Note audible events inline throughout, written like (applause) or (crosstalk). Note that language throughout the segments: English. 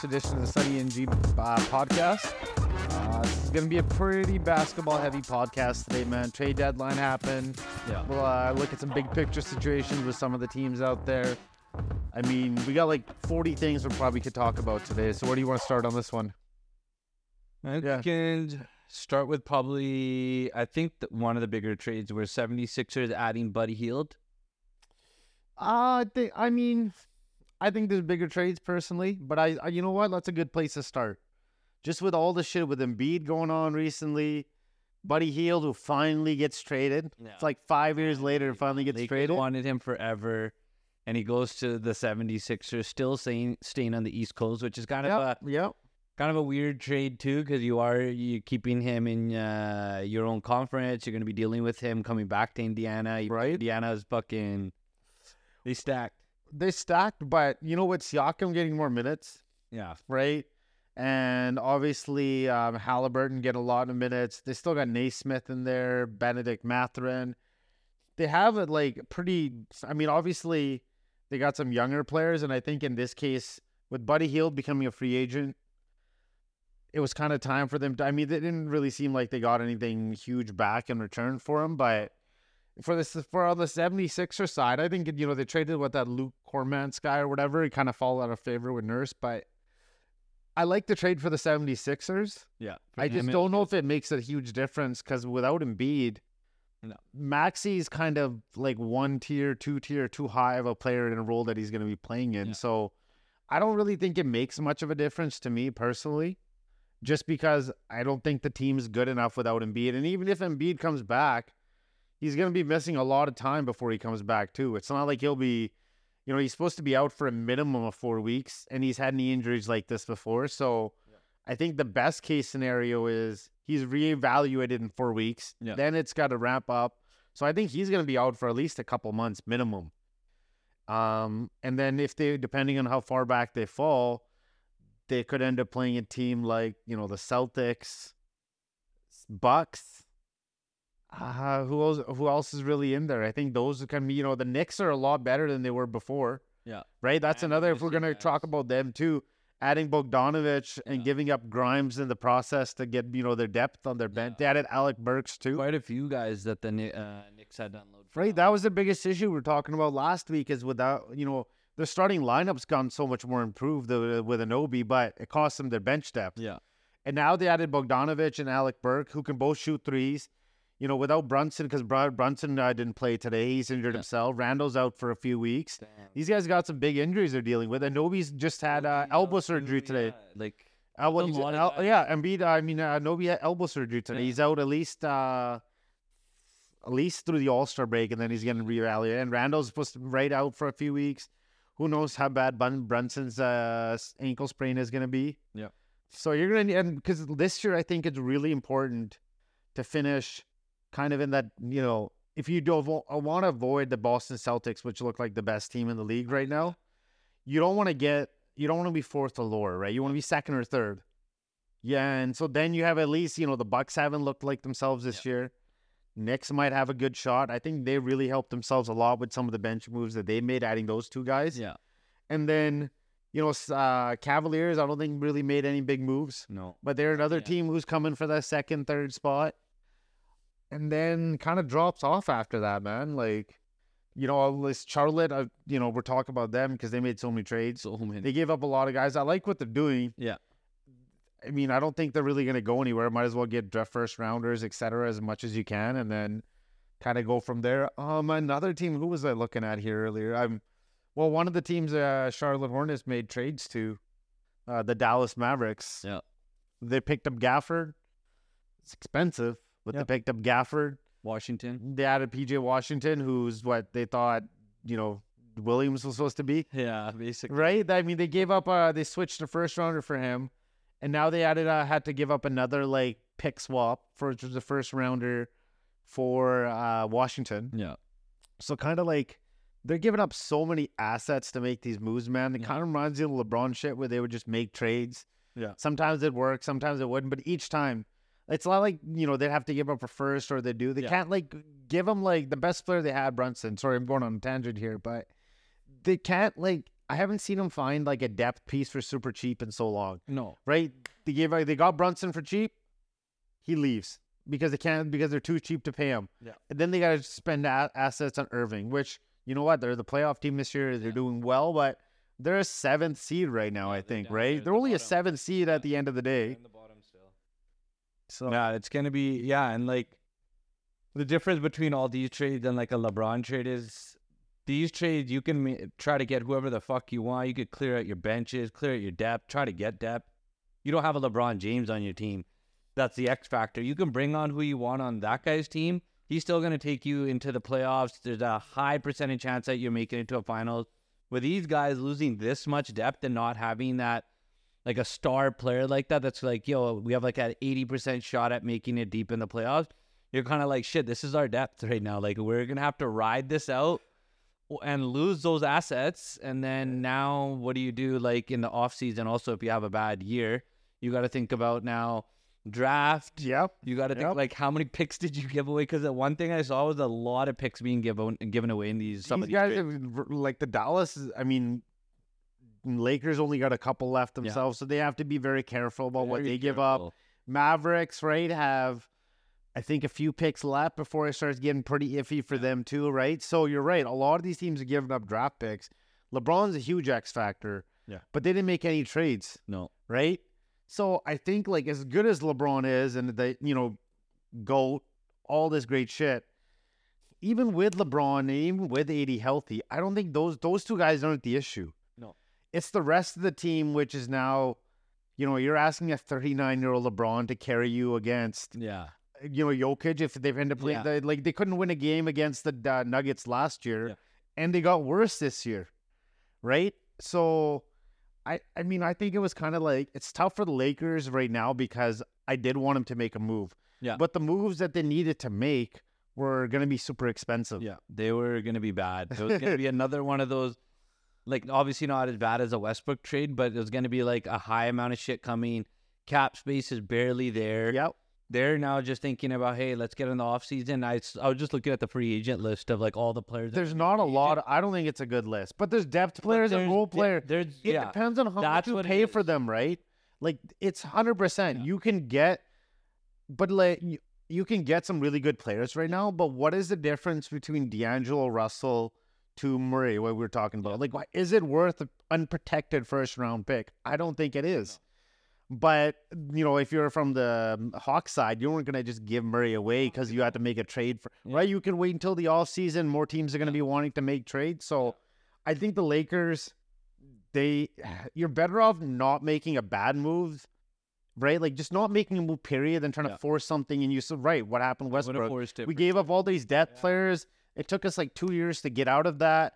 this edition of the Sunny and G uh, podcast. Uh, this is going to be a pretty basketball heavy podcast today, man. Trade deadline happened. Yeah. We'll uh, look at some big picture situations with some of the teams out there. I mean, we got like 40 things we probably could talk about today. So, where do you want to start on this one? I Yeah. can start with probably, I think that one of the bigger trades were 76ers adding Buddy Hield. Uh, I think. I mean, I think there's bigger trades personally, but I, I, you know what? That's a good place to start. Just with all the shit with Embiid going on recently, Buddy Hield who finally gets traded. Yeah. It's like five years later, finally gets Lakers traded. wanted him forever, and he goes to the 76ers, still staying, staying on the East Coast, which is kind of a Yep, kind of a weird trade too, because you are you keeping him in uh, your own conference. You're going to be dealing with him coming back to Indiana. Right. Indiana's fucking they stacked. They stacked, but you know what? Siakam getting more minutes, Yeah, right? And obviously, um, Halliburton get a lot of minutes. They still got Nesmith in there, Benedict Mathurin. They have it like pretty. I mean, obviously, they got some younger players, and I think in this case, with Buddy Hield becoming a free agent, it was kind of time for them. To, I mean, they didn't really seem like they got anything huge back in return for him, but for this for on the 76er side, I think you know they traded with that Luke Cormans guy or whatever. He kind of fall out of favor with Nurse, but I like the trade for the 76ers. yeah. I just don't know if it makes a huge difference because without Embiid, No. Maxey's kind of like one tier, two tier, too high of a player in a role that he's going to be playing in. Yeah. So I don't really think it makes much of a difference to me personally, just because I don't think the team's good enough without Embiid. And even if Embiid comes back, he's going to be missing a lot of time before he comes back too. It's not like he'll be, you know, he's supposed to be out for a minimum of four weeks, and he's had knee injuries like this before. So I think the best case scenario is he's reevaluated in four weeks. Yeah. Then it's got to ramp up. So I think he's going to be out for at least a couple months minimum. Um, and then if they, depending on how far back they fall, they could end up playing a team like you know the Celtics, Bucks. Uh, who else? Who else is really in there? I think those can be. You know, the Knicks are a lot better than they were before. Yeah. Right. That's And another. If we're gonna that's- talk about them too, adding Bogdanovich and giving up Grimes in the process to get you know their depth on their bench. They added Alec Burks too. quite a few guys that the uh, Knicks had to unload. Right. That was the biggest issue we were talking about last week. Is without you know their starting lineup's gotten so much more improved with Anobi, but it cost them their bench depth. yeah, And now they added Bogdanovich and Alec Burke, who can both shoot threes. You know, without Brunson, because Brunson uh, didn't play today. He's injured Yeah. himself. Randle's out for a few weeks. Damn. These guys got some big injuries they're dealing with. And Nobi's just had uh, elbow surgery today. yeah, Like Uh, well, a lot of el- yeah, Embiid. I mean, uh, Nobi had elbow surgery today. Yeah. He's out at least uh, at least through the All Star break, and then he's getting reevaluated. And Randle's supposed to be right out for a few weeks. Who knows how bad Bun- Brunson's uh, ankle sprain is going to be? Yeah. So you're going to and because this year I think it's really important to finish kind of in that you know if you don't want to avoid the Boston Celtics, which look like the best team in the league right now, you don't want to get you don't want to be fourth or lower, right? You want to be second or third. Yeah, and so then you have at least you know the Bucks haven't looked like themselves this year. Knicks might have a good shot. I think they really helped themselves a lot with some of the bench moves that they made, adding those two guys. yeah, And then you know uh, Cavaliers, I don't think really made any big moves, no, but they're another Yeah. team who's coming for that second, third spot. And then kind of drops off after that, man. Like, you know, all this Charlotte, uh, you know, we're talking about them because they made so many trades. so many. They gave up a lot of guys. I like what they're doing. yeah, I mean, I don't think they're really going to go anywhere. Might as well get draft first rounders, et cetera, as much as you can, and then kind of go from there. Um, another team. Who was I looking at here earlier? I'm, well, one of the teams, uh, Charlotte Hornets made trades to, uh, the Dallas Mavericks. Yeah. They picked up Gafford. It's expensive, but Yeah. they picked up Gafford. Washington. They added PJ Washington, who's what they thought, you know, Williams was supposed to be. Yeah, basically. Right? I mean, they gave up. Uh, they switched the first rounder for him, and now they added. Uh, had to give up another like pick swap for the first rounder for uh, Washington. Yeah, So kind of like they're giving up so many assets to make these moves, man. It Yeah. kind of reminds you of LeBron shit where they would just make trades. Yeah. Sometimes it works, sometimes it wouldn't, but each time. It's not like you know they'd have to give up a first or they do. They Yeah. can't like give them like the best player they had, Brunson. Sorry, I'm going on a tangent here, but they can't like I haven't seen them find like a depth piece for super cheap in so long. No. Right? They gave they got Brunson for cheap. He leaves because they can't because they're too cheap to pay him. Yeah. And then they got to spend a- assets on Irving, which you know what? They're the playoff team this year. They're Yeah. doing well, but they're a seventh seed right now. Yeah, I think. Right? They're, the only a seventh seed at the end of the day. the bottom. So Yeah, it's gonna be yeah, and like the difference between all these trades and like a LeBron trade is these trades you can try to get whoever the fuck you want. You could clear out your benches, clear out your depth, try to get depth. You don't have a LeBron James on your team. That's the X factor. You can bring on who you want on that guy's team. He's still going to take you into the playoffs. There's a high percentage chance that you're making it to a finals. With these guys losing this much depth and not having that like a star player like that that's like, yo, we have like an 80% shot at making it deep in the playoffs. You're kind of like, shit, this is our depth right now. Like, we're going to have to ride this out and lose those assets. And then now, what do you do like in the offseason? Also, if you have a bad year, you got to think about now draft. yep. You got to think Yep. like how many picks did you give away? Because the one thing I saw was a lot of picks being given given away in these. Some These of these guys, trades. like the Dallas. I mean, Lakers only got a couple left Yeah. themselves, so they have to be very careful about what Very they give up. Mavericks, right, have I think a few picks left before it starts getting pretty iffy for Yeah. them too, right? So you're right. A lot of these teams are giving up draft picks. LeBron's a huge X factor. Yeah. But they didn't make any trades, No. right? So I think like as good as LeBron is and the you know, GOAT, all this great shit. Even with LeBron even with AD healthy, I don't think those those two guys aren't the issue. It's the rest of the team which is now, you know, you're asking a 39 year old LeBron to carry you against Yeah. you know Jokic if they've ended up playing Yeah. the, like they couldn't win a game against the uh, Nuggets last year, Yeah. and they got worse this year, right? So, I I mean I think it was kind of like it's tough for the Lakers right now because I did want them to make a move, Yeah. but the moves that they needed to make were going to be super expensive. Yeah, they were gonna be bad. It was gonna be (laughs) another one of those, like obviously not as bad as a Westbrook trade, but it was gonna be like a high amount of shit coming. Cap space is barely there. Yep. They're now just thinking about, hey, let's get in the offseason. I was just looking at the free agent list of like all the players. There's not a lot. I don't think it's a good list, but there's depth players and role players. player. There's It yeah. depends on how much you pay for them, right? Like it's hundred percent. Yeah. You can get, but like you, you can get some really good players right now. But what is the difference between D'Angelo Russell to Murray? What we were talking about, Yeah. like, why is it worth an unprotected first round pick? I don't think it is. But you know, if you're from the um, Hawk side, you weren't gonna just give Murray away because you had to make a trade for Yeah. right. You can wait until the off season. More teams are gonna be wanting to make trades. So, I think the Lakers, they, (sighs) you're better off not making a bad move, right? Like just not making a move, period, than trying Yeah. to force something. And you said, right, what happened, Westbrook? We gave up all these depth Yeah. players. It took us like two years to get out of that.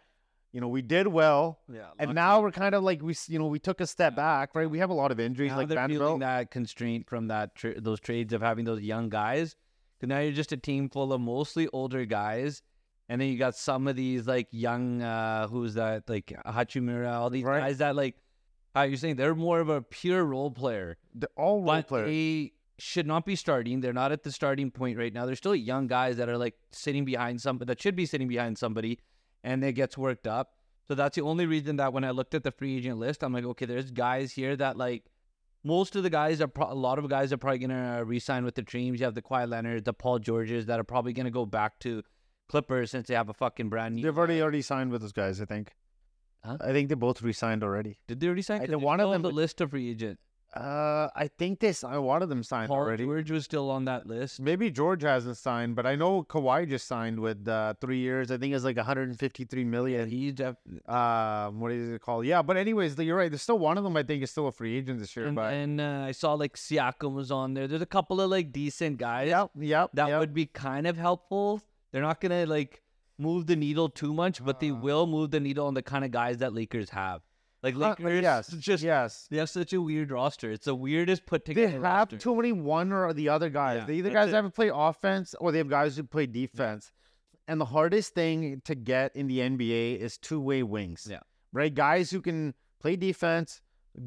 You know, we did well, Yeah, and now we're kind of like we, you know, we took a step Yeah. back, right? We have a lot of injuries, now like they're feeling that constraint from that tra- those trades of having those young guys. Because now you're just a team full of mostly older guys, and then you got some of these like young, uh who's that like Hachimura, all these Right. guys that like how you're saying they're more of a pure role player, They're all role players. they should not be starting. They're not at the starting point right now. They're still young guys that are like sitting behind somebody that should be sitting behind somebody, and it gets worked up. So that's the only reason that when I looked at the free agent list, I'm like, okay, there's guys here that like most of the guys are pro- a lot of guys are probably gonna re-sign with the Dreams. You have the Kawhi Leonard, the Paul Georges that are probably gonna go back to Clippers since they have a fucking brand new. They've already already signed with those guys. I think. Huh? I think they both re-signed already. did they already sign? I think they're one of on them- the list of free agent. Uh, I think they signed. One of them signed Paul already. George was still on that list. Maybe George hasn't signed, but I know Kawhi just signed with uh, three years. I think it's like 153 million. Yeah, he's def- Um, what is it called? Yeah, but anyways, you're right. There's still one of them. I think is still a free agent this year. and, but and uh, I saw like Siakam was on there. There's a couple of like decent guys yep, yep, that yep. would be kind of helpful. They're not gonna like move the needle too much, but they Uh. will move the needle on the kind of guys that Lakers have. Like Uh, Lakers, yes, just yes. they have such a weird roster. It's the weirdest put together. They have roster. too many one or the other guys. Yeah, they either guys it. have to play offense or they have guys who play defense. And the hardest thing to get in the NBA is two way wings. Yeah. Right? Guys who can play defense,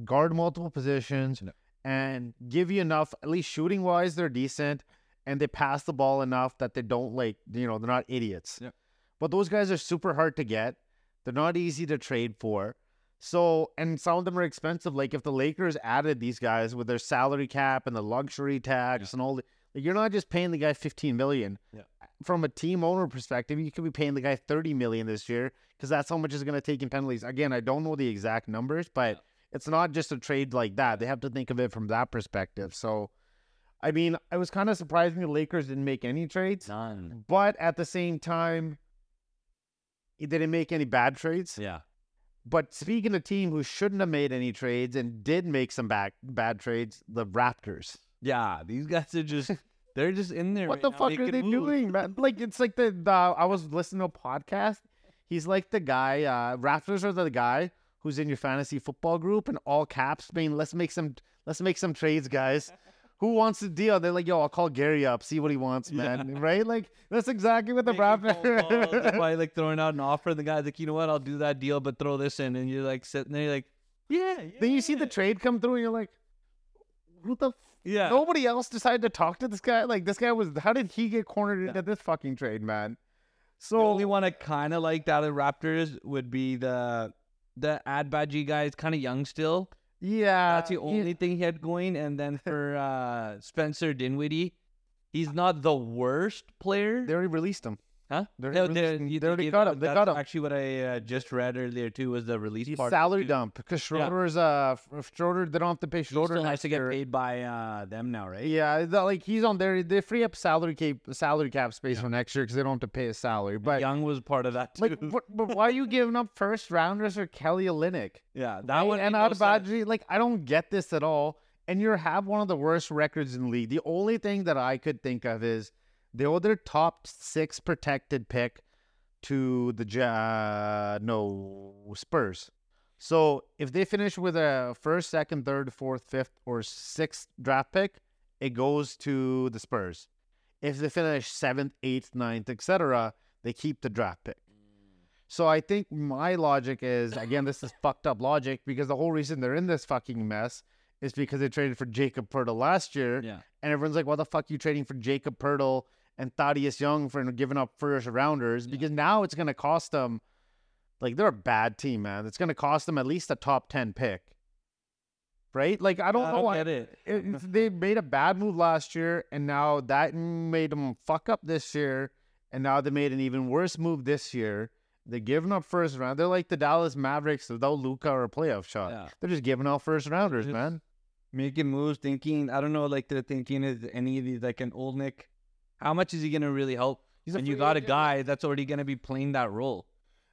guard multiple positions, Yeah. and give you enough, at least shooting wise, they're decent. And they pass the ball enough that they don't like, you know, they're not idiots. Yeah. But those guys are super hard to get. They're not easy to trade for. So, and some of them are expensive. Like if the Lakers added these guys with their salary cap and the luxury tax and all, the, like you're not just paying the guy 15 million. Yeah. From a team owner perspective, you could be paying the guy 30 million this year because that's how much is going to take in penalties. Again, I don't know the exact numbers, but it's not just a trade like that. They have to think of it from that perspective. So, I mean, I was kind of surprising the Lakers didn't make any trades, None. but at the same time, they didn't make any bad trades. Yeah. But speaking of team who shouldn't have made any trades and did make some back bad trades, the Raptors. Yeah. These guys are just (laughs) they're just in there. What right the now. fuck are they move. doing, man? (laughs) Like it's like the, the I was listening to a podcast. He's like the guy. Uh, Raptors are the guy who's in your fantasy football group and all caps, saying let's make some let's make some trades, guys. (laughs) Who wants to deal? They're like, yo, I'll call Gary up, see what he wants, man. (laughs) Right? Like that's exactly what the Raptors. that's why like throwing out an offer. The guy's like, you know what? I'll do that deal, but throw this in, and you're like sitting there, you're like, yeah. yeah. then you see the trade come through, and you're like, who the yeah. Nobody else decided to talk to this guy. Like this guy was. How did he get cornered Yeah. into this fucking trade, man? So The only one I kind of liked out of Raptors would be the the Ad Agbaji guy. is kind of young still. Yeah, That's the he- only thing he had going. And then (laughs) for uh, Spencer Dinwiddie, he's not the worst player. They already released him. Huh? they're No, they're- they you- already cut him, they cut him. Actually, what I uh, just read earlier too was the release He's part. salary too. dump because Yeah. Schroeder's uh Schroeder. They don't have to pay He Schroeder. still has to get year. paid by uh, them now, right? Yeah, the- like he's on there. They free up salary cap salary cap space for next year because they don't have to pay his salary. But Young was part of that too. like, but, but why are you giving up first rounders for Kelly Olynyk? yeah, that Right? one and no. Like I don't get this at all. And you have one of the worst records in the league. The only thing that I could think of is they other top six protected pick to the Ja- uh, no Spurs. So if they finish with a first, second, third, fourth, fifth, or sixth draft pick, it goes to the Spurs. If they finish seventh, eighth, ninth, etc., they keep the draft pick. So I think my logic is again, this is fucked up logic because the whole reason they're in this fucking mess is because they traded for Jakob Poeltl last year, Yeah. and everyone's like, "What the fuck are you trading for Jacob Pertl and Thaddeus Young for giving up first rounders?" Because now it's gonna cost them, like they're a bad team, man. It's gonna cost them at least a top ten pick, right? Like I don't I know. don't why get it. it, they made a bad move last year, and now that made them fuck up this year, and now they made an even worse move this year. They're giving up first round. They're like the Dallas Mavericks without Luka or a playoff shot. Yeah. They're just giving out first rounders, Just- man. making moves, thinking. I don't know, like they're thinking is any of these like an Olynyk. How much is he gonna really help? He's and you got a guy that's already gonna be playing that role.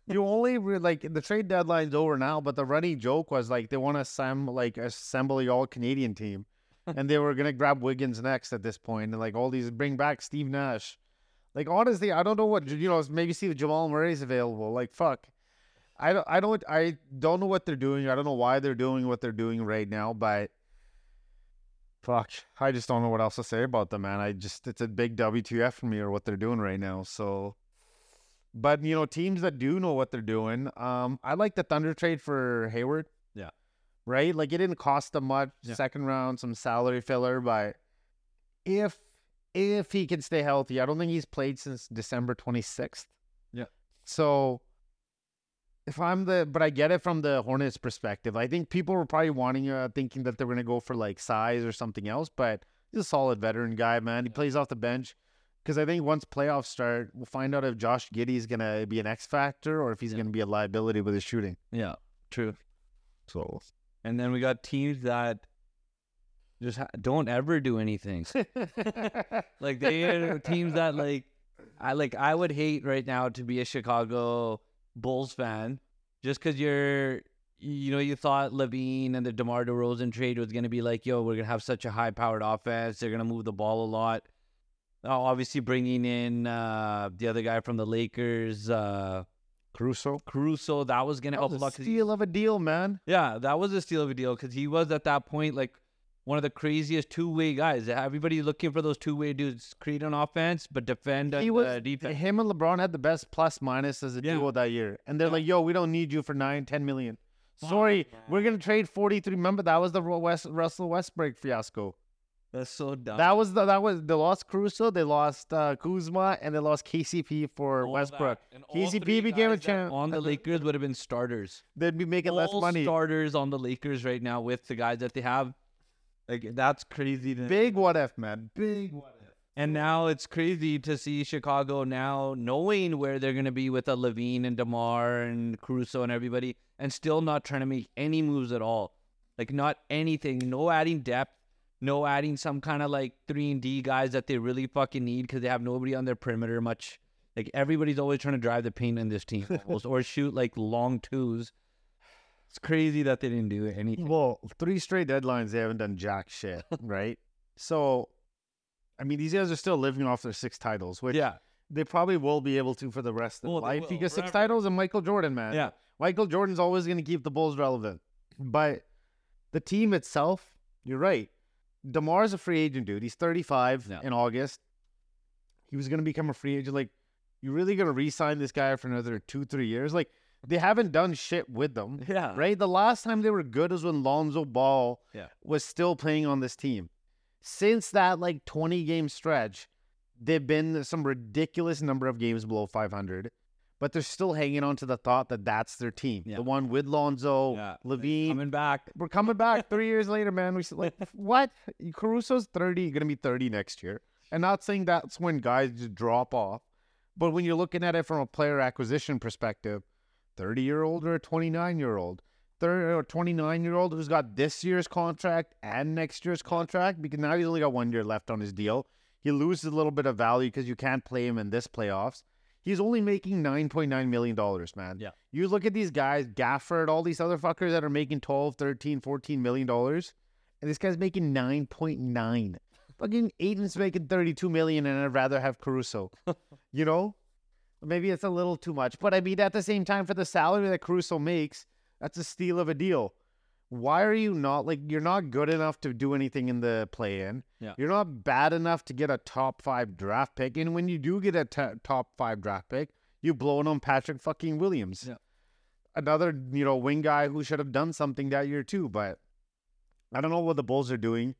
You only re- like the trade deadline's over now, but the running joke was like they want to assemble like assemble a all Canadian team, (laughs) and they were gonna grab Wiggins next at this point, and like all these bring back Steve Nash. Like honestly, I don't know what you know. Maybe see the Jamal Murray's available. Like fuck, I don't. I don't. I don't know what they're doing. I don't know why they're doing what they're doing right now, but fuck, I just don't know what else to say about them, man. I just it's a big WTF for me or what they're doing right now. So. But you know, teams that do know what they're doing, um, I like the Thunder trade for Hayward. Yeah. Right? Like it didn't cost them much. Yeah. Second round, some salary filler, but if if he can stay healthy, I don't think he's played since December twenty sixth. Yeah. So if I'm the but I get it from the Hornets perspective. I think people were probably wanting uh thinking that they're gonna go for like size or something else, but he's a solid veteran guy, man. He plays off the bench. Because I think once playoffs start, we'll find out if Josh Giddey is gonna be an X factor or if he's Yeah. gonna be a liability with his shooting. Yeah, true. So And then we got teams that just ha- don't ever do anything. (laughs) like they are teams that like I like I would hate right now to be a Chicago Bulls fan just because you're you know you thought LaVine and the DeMar DeRozan trade was gonna be like yo we're gonna have such a high powered offense they're gonna move the ball a lot. Now, obviously bringing in uh, the other guy from the Lakers, uh, Caruso. Caruso, that was gonna That help a lot. steal of a deal, man. yeah, that was a steal of a deal because he was at that point like one of the craziest two way guys. Everybody looking for those two way dudes, create an offense but defend He uh, was defense. him and LeBron had the best plus minus as a Yeah. duo that year, and they're Yeah. like, "Yo, we don't need you for nine, ten million. Sorry, man. we're gonna trade forty three. Remember that was the West, Russell Westbrook fiasco. That's so dumb. That was the that was they lost Caruso, they lost uh, Kuzma, and they lost KCP for All Westbrook. all KCP became a champ- on the Lakers would have been starters. They'd be making less money. starters on the Lakers right now with the guys that they have. Like that's crazy. To, Big what if, man. Big what if. And now it's crazy to see Chicago now knowing where they're going to be with a LaVine and DeMar and Caruso and everybody, and still not trying to make any moves at all. Like not anything. No adding depth. No adding some kind of like three and D guys that they really fucking need because they have nobody on their perimeter much. Like everybody's always trying to drive the paint in this team (laughs) almost, or shoot like long twos. It's crazy that they didn't do anything. Well, three straight deadlines, they haven't done jack shit, (laughs) right? So, I mean, these guys are still living off their six titles, which Yeah, they probably will be able to for the rest of Well, life because six titles and Michael Jordan, man. yeah. Michael Jordan's always going to keep the Bulls relevant. But the team itself, you're right. DeMar's a free agent, dude. He's 35 Yeah. in August. He was going to become a free agent. Like, you really going to re sign this guy for another two, three years? Like, they haven't done shit with them, Yeah. right? The last time they were good is when Lonzo Ball Yeah. was still playing on this team. Since that, like, 20 game stretch, they've been some ridiculous number of games below 500 but they're still hanging on to the thought that that's their team. Yeah. The one with Lonzo, Yeah. LaVine. Coming back. We're coming back (laughs) three years later, man. We like what? Caruso's thirty, gonna be thirty next year. And not saying that's when guys just drop off, but when you're looking at it from a player acquisition perspective, thirty year old or a twenty nine year old, thirty or uh, twenty nine year old who's got this year's contract and next year's contract because now he's only got one year left on his deal. He loses a little bit of value because you can't play him in this playoffs. He's only making nine point nine million dollars, man. Yeah. You look at these guys, Gafford, all these other fuckers that are making 12, 13, 14 million dollars, and this guy's making 9.9. (laughs) Fucking Ayton's making 32 million and I'd rather have Caruso. (laughs) you know? Maybe it's a little too much, but I mean at the same time for the salary that Caruso makes, that's a steal of a deal. Why are you not like you're not good enough to do anything in the play in? Yeah. You're not bad enough to get a top 5 draft pick and when you do get a t- top 5 draft pick, you blow it on Patrick fucking Williams. Yeah. Another, you know, wing guy who should have done something that year too, but I don't know what the Bulls are doing.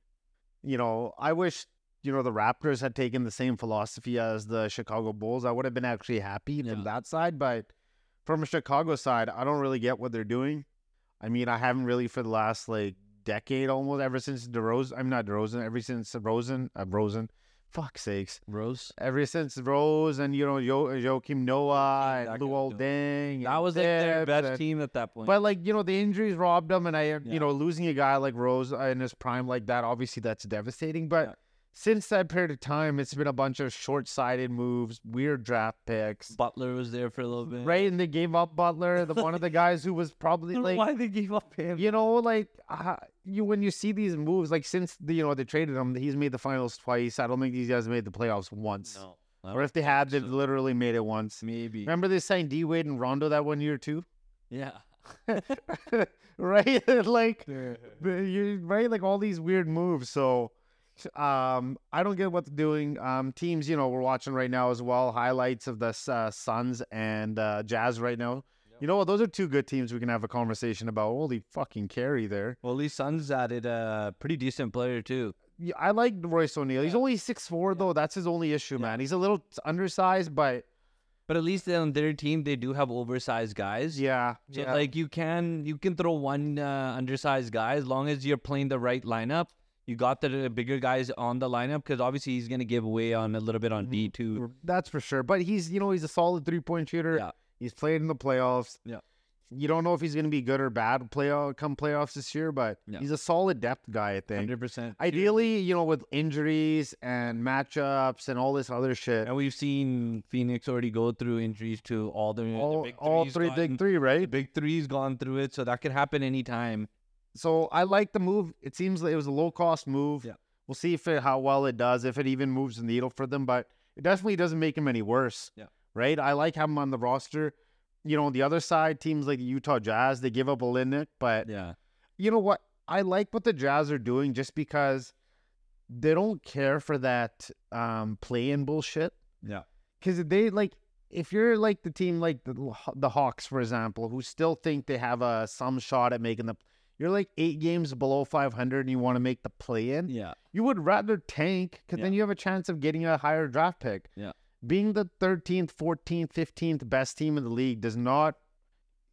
You know, I wish, you know, the Raptors had taken the same philosophy as the Chicago Bulls. I would have been actually happy Yeah. from that side, but from a Chicago side, I don't really get what they're doing. I mean, I haven't really for the last like decade almost ever since DeRozan. I'm not DeRozan. Ever since Rosen, uh, Rosen. Fuck sakes. Rose. Ever since Rose and you know Yo- Joakim Noah and Luol Deng. That was like their best and- team at that point. But like you know, the injuries robbed them, and I Yeah. you know losing a guy like Rose in his prime like that, obviously that's devastating. But Yeah. Since that period of time, it's been a bunch of short-sighted moves, weird draft picks, Butler was there for a little bit. right? And they gave up Butler, the one of the (laughs) guys who was probably I don't know like why they gave up him. you know, like uh, you when you see these moves, like since the, you know they traded him, he's made the finals twice. I don't think these guys made the playoffs once. No. Or if they had, they've so. literally made it once. maybe. Remember they signed D Wade and Rondo that one year too, Yeah. (laughs) right? (laughs) like you right, like all these weird moves. So, um, I don't get what they're doing. Um, teams, you know, we're watching right now as well. Highlights of the uh, Suns and uh, Jazz right now. You know what? Those are two good teams we can have a conversation about. Holy fucking carry there. Well, least Suns added a pretty decent player too. Yeah, I like Royce O'Neale. He's only six four though. That's his only issue, Yeah. man. He's a little undersized, but But at least on their team, they do have oversized guys. yeah, So yeah. like you can you can throw one uh, undersized guy as long as you're playing the right lineup. You got the bigger guys on the lineup because obviously he's gonna give away on a little bit on mm-hmm. D two. That's for sure. But he's, you know, he's a solid three point shooter. Yeah. He's played in the playoffs. Yeah. You don't know if he's going to be good or bad playoff come playoffs this year, but Yeah. he's a solid depth guy, I think. Hundred percent. Ideally, you know, with injuries and matchups and all this other shit, And we've seen Phoenix already go through injuries to all the, all, big all three gotten- big three, right? big three's gone through it, so that could happen anytime. So I like the move. It seems like it was a low cost move. Yeah. We'll see if it, how well it does, if it even moves the needle for them, but it definitely doesn't make him any worse. Yeah. Right? I like having him on the roster. You know, on the other side, teams like the Utah Jazz, they give up Olynyk, but Yeah. you know what? I like what the Jazz are doing just because they don't care for that um play-in bullshit. Yeah. Because they like, if you're like the team like the the Hawks, for example, who still think they have a some shot at making the, you're like eight games below 500 and you want to make the play in, Yeah. you would rather tank because then you have a chance of getting a higher draft pick. Yeah. Being the 13th, 14th, 15th best team in the league does not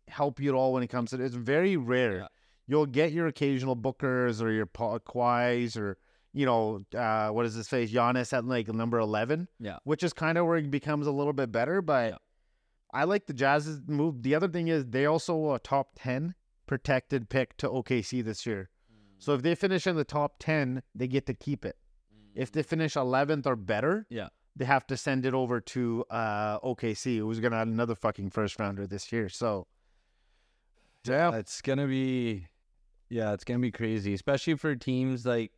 help you at all when it comes to it. It's very rare. Yeah. You'll get your occasional Bookers or your Kawhis or, you know, uh, what is his face? Giannis at like number 11. Yeah. Which is kind of where it becomes a little bit better. But Yeah. I like the Jazz's move. The other thing is they also a top 10 protected pick to OKC this year. So if they finish in the top 10, they get to keep it. If they finish 11th or better, Yeah. they have to send it over to uh, OKC, who's going to add another fucking first rounder this year. So, yeah. It's gonna be, yeah, it's gonna be crazy, especially for teams like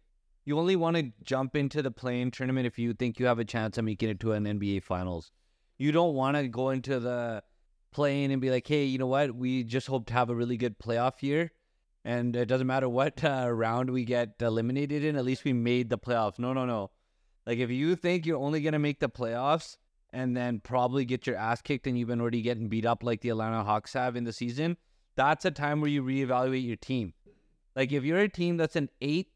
you only want to jump into the play-in tournament if you think you have a chance of making it to an NBA Finals. You don't want to go into the play-in and be like, hey, you know what? We just hope to have a really good playoff year, and it doesn't matter what (laughs) uh, round we get eliminated in. At least we made the playoffs. No, no, no. Like if you think you're only gonna make the playoffs and then probably get your ass kicked and you've been already getting beat up like the Atlanta Hawks have in the season, that's a time where you reevaluate your team. Like if you're a team that's an eighth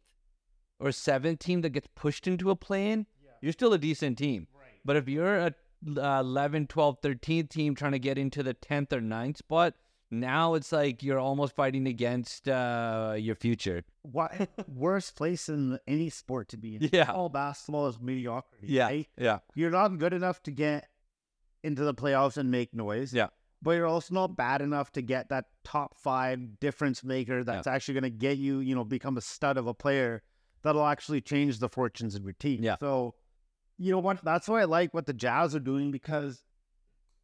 or seventh team that gets pushed into a play-in, you're still a decent team. But if you're a uh, 11, 12, 13th team trying to get into the 10th or 9th spot, now it's like you're almost fighting against uh, your future. What (laughs) worst place in any sport to be in? Yeah. All basketball is mediocrity. Yeah. right? Yeah. You're not good enough to get into the playoffs and make noise. Yeah. But you're also not bad enough to get that top five difference maker that's actually going to get you, you know, become a stud of a player that'll actually change the fortunes of your team. Yeah. So, you know what? That's why I like what the Jazz are doing because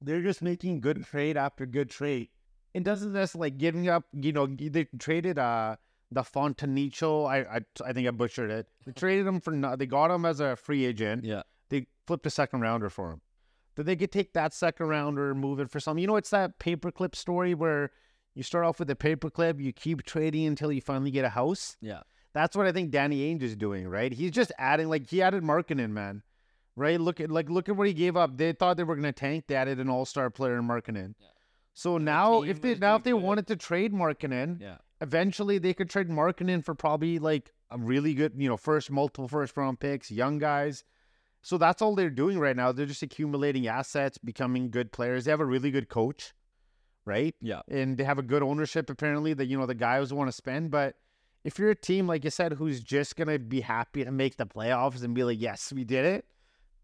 they're just making good trade after good trade. It doesn't necessarily like giving up, you know, they traded uh the Fontanicho. I, I I think I butchered it. They (laughs) traded him for no, they got him as a free agent. Yeah. They flipped a second rounder for him. That they could take that second rounder, move it for something. You know, it's that paperclip story where you start off with a paperclip, you keep trading until you finally get a house. Yeah. That's what I think Danny Ainge is doing, right? He's just adding like he added Markkanen, man. Right? Look at like look at what he gave up. They thought they were gonna tank. They added an all star player in Markkanen. Yeah. So now if they now if they good. wanted to trade Markkanen, Yeah. eventually they could trade Markkanen for probably like a really good, you know, first multiple first round picks, young guys. So that's all they're doing right now. They're just accumulating assets, becoming good players. They have a really good coach, right? Yeah. And they have a good ownership apparently that you know the guys want to spend, but if you're a team like you said who's just going to be happy to make the playoffs and be like, "Yes, we did it."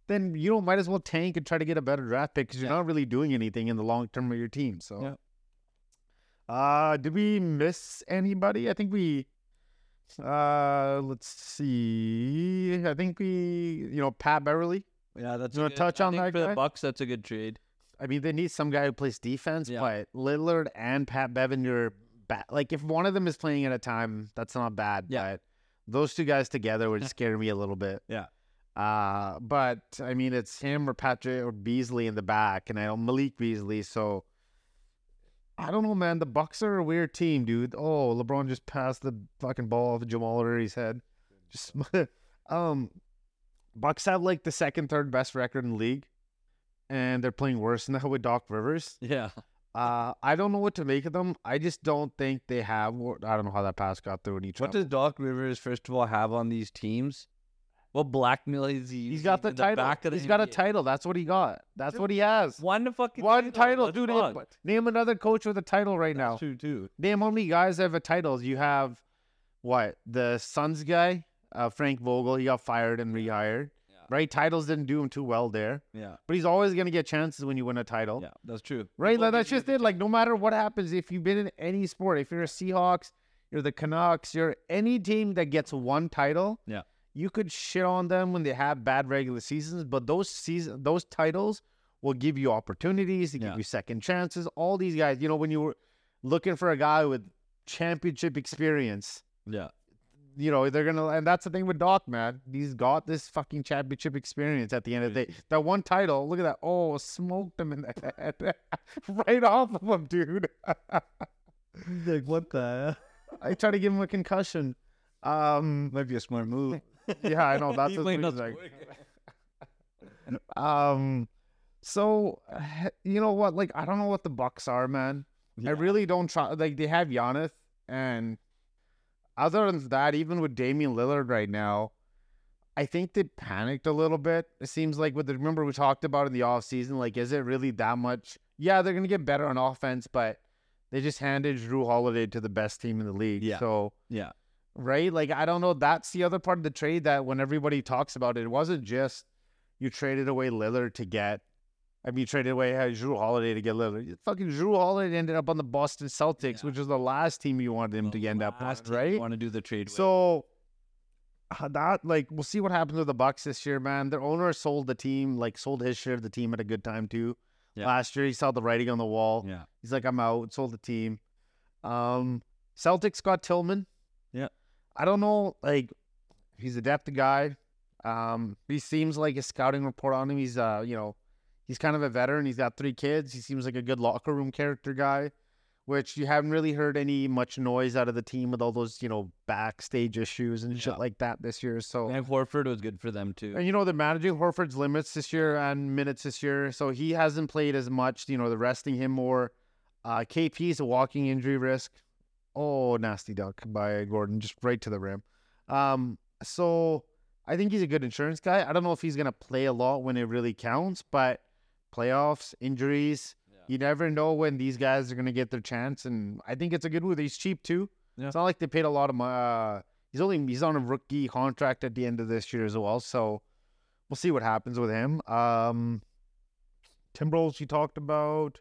Then you know might as well tank and try to get a better draft pick because you're Yeah. not really doing anything in the long term of your team. So, Yeah. uh, did we miss anybody? I think we. Uh, let's see. I think we, you know, Pat Beverley. Yeah, that's You a wanna good- touch I on think that for guy? the Bucks. That's a good trade. I mean, they need some guy who plays defense, Yeah. but Lillard and Pat Bevan, you're ba- like if one of them is playing at a time, that's not bad. Yeah. But those two guys together would (laughs) scare me a little bit. Yeah. Uh, but I mean, it's him or Patrick or Beasley in the back, and I know Malik Beasley. So I don't know, man. The Bucks are a weird team, dude. Oh, LeBron just passed the fucking ball off Jamal Murray's head. Just (laughs) um, Bucks have like the second, third best record in the league, and they're playing worse now with Doc Rivers. Yeah. Uh, I don't know what to make of them. I just don't think they have. what- I don't know how that pass got through in each. What does Doc Rivers first of all have on these teams? What blackmail is he? He's got the in title. back of the He's got a title. That's what he got. That's Dude, what he has. One fucking One title, That's dude. Name, name another coach with a title right That's now. true too. Name how many guys have a titles. You have what? The Suns guy, uh, Frank Vogel. He got fired and rehired. Yeah. Right? Titles didn't do him too well there, Yeah. but he's always gonna get chances when you win a title. Yeah. That's true. Right? People Like, that's just it. Like no matter what happens, if you've been in any sport, if you're a Seahawks, you're the Canucks, you're any team that gets one title, Yeah. You could shit on them when they have bad regular seasons, but those season those titles will give you opportunities, to give you second chances. All these guys, you know, when you were looking for a guy with championship experience, Yeah. you know, they're gonna and that's the thing with Doc, man. He's got this fucking championship experience at the end of the day. (laughs) That one title, look at that. Oh, smoked him in the head. (laughs) right off of him, dude. Like what the? (laughs) I tried to give him a concussion. Um Might be a smart move. (laughs) yeah, I know that's He what he's like. (laughs) Um so uh, you know what? Like I don't know what the Bucks are, man. I really don't try like they have Giannis and other than that, even with Damian Lillard right now, I think they panicked a little bit. It seems like with the remember we talked about in the offseason, like is it really that much? Yeah, they're gonna get better on offense, but they just handed Jrue Holiday to the best team in the league. Yeah. So Yeah. Right, like I don't know. That's the other part of the trade that when everybody talks about it, it wasn't just you traded away Lillard to get. I mean, you traded away Jrue Holiday to get Lillard. Fucking Jrue Holiday ended up on the Boston Celtics, Yeah. which is the last team you wanted him to end up on, right? Want to do the trade? So uh, that like we'll see what happens with the Bucks this year, man. Their owner sold the team, like sold his share of the team at a good time too. Yeah. Last year he saw the writing on the wall. yeah, He's like, I'm out, sold the team. Um Celtics got Tillman. I don't know, like he's a depth guy. Um he seems like a scouting report on him. He's uh, you know, he's kind of a veteran. He's got three kids. He seems like a good locker room character guy which you haven't really heard any much noise out of the team with all those, you know, backstage issues and Yeah. shit like that this year. So, and Horford was good for them too. and you know, they're managing Horford's limits this year and minutes this year. So he hasn't played as much. You know, they're resting him more. Uh, KP is a walking injury risk. Oh, nasty duck by Gordon, just right to the rim. Um, so I think he's a good insurance guy. I don't know if he's gonna play a lot when it really counts, but playoffs, injuries, you never know when these guys are gonna get their chance. And I think it's a good move. He's cheap too. Yeah. It's not like they paid a lot of money. Uh, he's only he's on a rookie contract at the end of this year as well. So we'll see what happens with him. Um, Timberwolves, you talked about.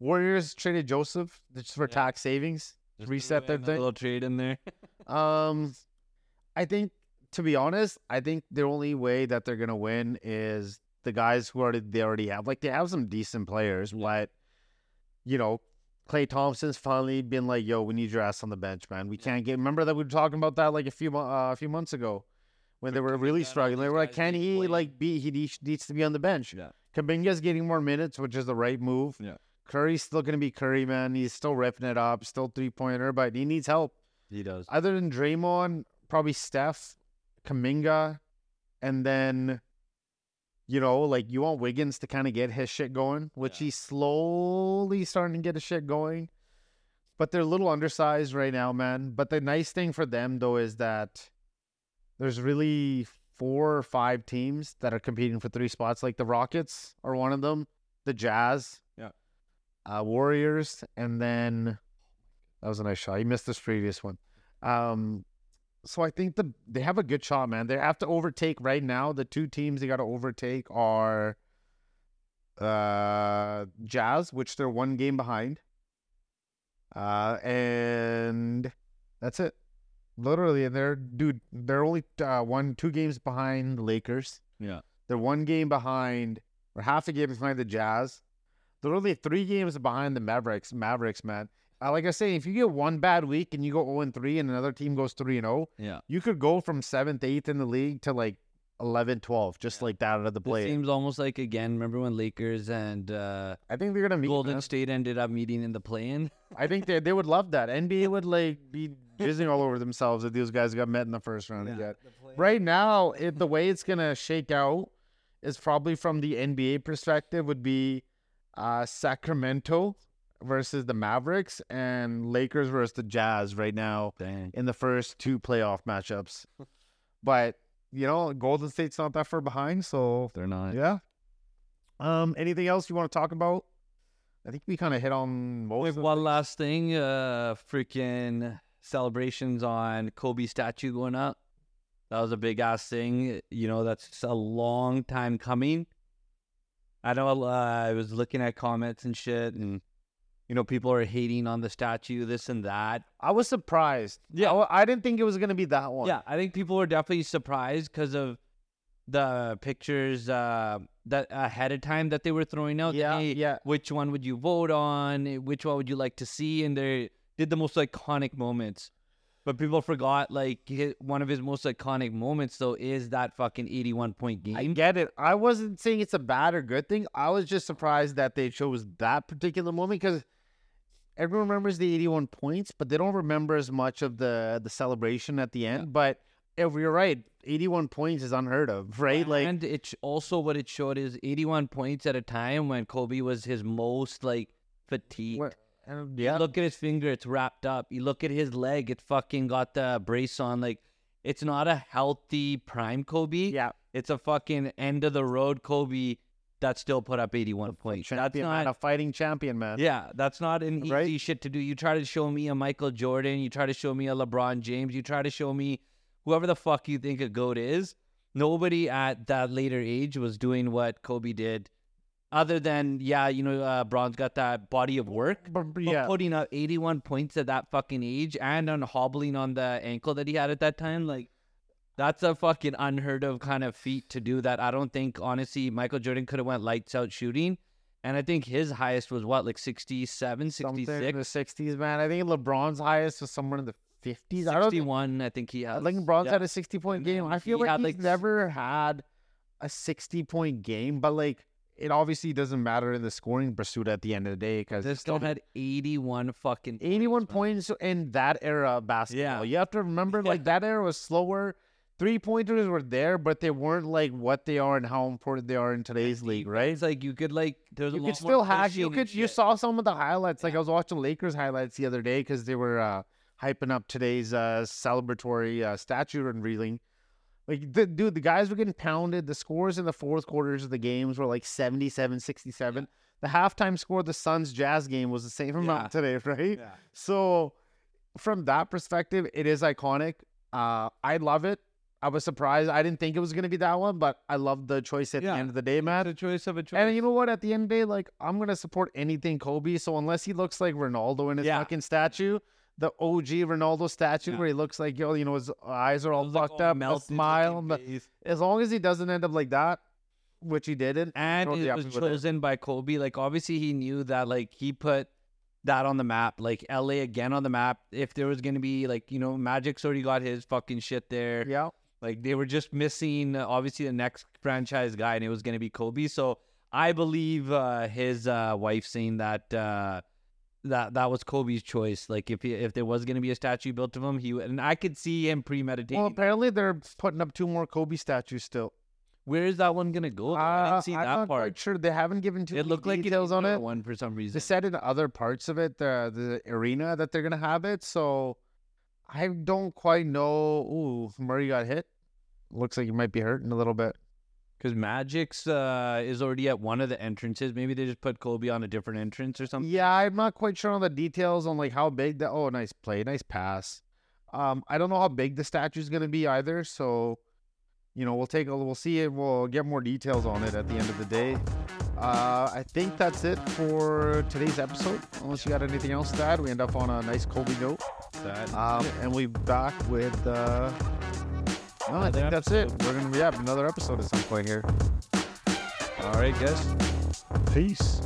Warriors traded Joseph just for Yeah. tax savings. Just reset their in a thing. little trade in there. (laughs) Um, I think to be honest, I think the only way that they're gonna win is the guys who already they already have. Like they have some decent players, Yeah. but you know, Klay Thompson's finally been like, "Yo, we need your ass on the bench, man. We Yeah. can't get." Remember that we were talking about that like a few uh, a few months ago when they were really Kuminga and all struggling. They were like, "Can he play." like be? He needs- to be on the bench." Yeah. Kuminga's getting more minutes, which is the right move. Yeah. Curry's still gonna be Curry, man. He's still ripping it up, still three pointer, but he needs help He does. other than Draymond, probably Steph, Kuminga, and then you know, like you want Wiggins to kind of get his shit going, which Yeah. he's slowly starting to get his shit going. But they're a little undersized right now, man. But the nice thing for them though is that there's really four or five teams that are competing for three spots. Like the Rockets are one of them, the Jazz, Yeah. Uh, Warriors, and then that was a nice shot. He missed this previous one. Um, so I think the they have a good shot, man. They have to overtake right now. The two teams they got to overtake are uh Jazz, which they're one game behind. Uh, and that's it. Literally, and they're dude. They're only uh, one, two games behind the Lakers. Yeah. They're one game behind, or half a game behind the Jazz. They're only three games behind the Mavericks. Mavericks, man. Uh, like I say, if you get one bad week and you go 0 3 and another team goes 3 0, Yeah. you could go from seventh, eighth in the league to like 11, 12, just Yeah. like that out of the This play. seems almost like again. Remember when Lakers and uh, I think they're gonna meet. Golden man. State ended up meeting in the play-in? I think they they would love that. (laughs) NBA would like be jizzing all over themselves if these guys got met in the first round again. Right now, it, the way it's gonna shake out is probably from the NBA perspective would be uh, Sacramento versus the Mavericks and Lakers versus the Jazz right now Dang. in the first two playoff matchups. (laughs) but you know, Golden State's not that far behind, so They're not. yeah. Um, anything else you want to talk about? I think we kind of hit on most. Wait, one last thing. Uh, freaking celebrations on Kobe statue going up. That was a big ass thing. You know, that's a long time coming. I know. Uh, I was looking at comments and shit, and you know, people are hating on the statue, this and that. I was surprised. Yeah. I, I didn't think it was gonna be that one. Yeah, I think people were definitely surprised because of the pictures uh, that ahead of time that they were throwing out. yeah, Hey, yeah. which one would you vote on? Which one would you like to see? And they did the most iconic moments. But people forgot, like, one of his most iconic moments, though, is that fucking 81 point game. I get it. I wasn't saying it's a bad or good thing. I was just surprised that they chose that particular moment because everyone remembers the 81 points, but they don't remember as much of the the celebration at the end. Yeah. But if you're right, 81 points is unheard of, (laughs) right? Like, and it's also what it showed is 81 points at a time when Kobe was his most, like, fatigued. Wh- And You yeah, look at his finger, it's wrapped up. You look at his leg, it fucking got the brace on. Like, it's not a healthy prime Kobe. yeah, It's a fucking end of the road Kobe that still put up 81 points. That's champion, man, not. a fighting champion, man. Yeah, that's not an easy Right? shit to do. You try to show me a Michael Jordan, you try to show me a LeBron James, you try to show me whoever the fuck you think a GOAT is. Nobody at that later age was doing what Kobe did, other than, yeah, you know, uh, Bron's got that body of work. Yeah, putting up 81 points at that fucking age and on hobbling on the ankle that he had at that time, like, that's a fucking unheard of kind of feat to do that. I don't think, honestly, Michael Jordan could have went lights out shooting. And I think his highest was what, like 67, something in 66? the 60s, man. I think LeBron's highest was somewhere in the 50s. I don't think 61, I think he I has. think LeBron's Yeah. had a 60 point game. I feel he like had, he's like, never had a 60 point game, but like it obviously doesn't matter in the scoring pursuit at the end of the day because This still had 81 fucking 81 points. points in that era of basketball. Yeah. You have to remember, like, that era was slower. Three pointers were there, but they weren't like what they are and how important they are in today's league, right? It's like you could, like, there's a You lot could still hack. You could. You saw some of the highlights. Like I was watching Lakers highlights the other day because they were uh, hyping up today's uh, celebratory uh, statue unveiling. Like, the, dude, the guys were getting pounded. The scores in the fourth quarters of the games were like 77, 67. The halftime score of the Suns Jazz game was the same amount today, (laughs) right? Yeah. So, from that perspective, it is iconic. Uh, I love it. I was surprised. I didn't think it was going to be that one, but I love the choice at Yeah. the end of the day, man. It's a choice of a choice. And you know what? At the end of the day, like I'm gonna support anything Kobe. So unless he looks like Ronaldo in his Yeah. fucking statue, the OG Ronaldo statue Yeah. where he looks like yo, you know, his eyes are all Those, like, fucked up, melted smile. But as long as he doesn't end up like that, which he didn't, and it was it. chosen by Kobe. Like obviously he knew that like he put that on the map, like LA again on the map. If there was gonna be like you know Magic's already got his fucking shit there. yeah, Like they were just missing uh, obviously the next franchise guy, and it was gonna be Kobe. So I believe uh, his uh, wife saying that. Uh, that that was Kobe's choice. Like if he, if there was gonna be a statue built of him, he would- and I could see him premeditating. well, apparently they're putting up two more Kobe statues still. Where is that one gonna go? though? I Uh, didn't see that part. I'm that not part. quite sure. They haven't given too It many looked like details on it. one for some reason. They said in other parts of it, the the arena that they're gonna have it. So I don't quite know. Ooh, Murray got hit. Looks like he might be hurting a little bit. Because Magic's uh, is already at one of the entrances. Maybe they just put Kobe on a different entrance or something. Yeah, I'm not quite sure on the details on like how big that. Oh, nice play, nice pass. Um, I don't know how big the statue is gonna be either. So, you know, we'll take a we'll see it. We'll get more details on it at the end of the day. Uh, I think that's it for today's episode. Unless you got anything else to add, we end up on a nice Kobe note. That- Um, and we back with. Uh, no, I think that's it. We're gonna be up another episode at some point here. All right, guys. Peace.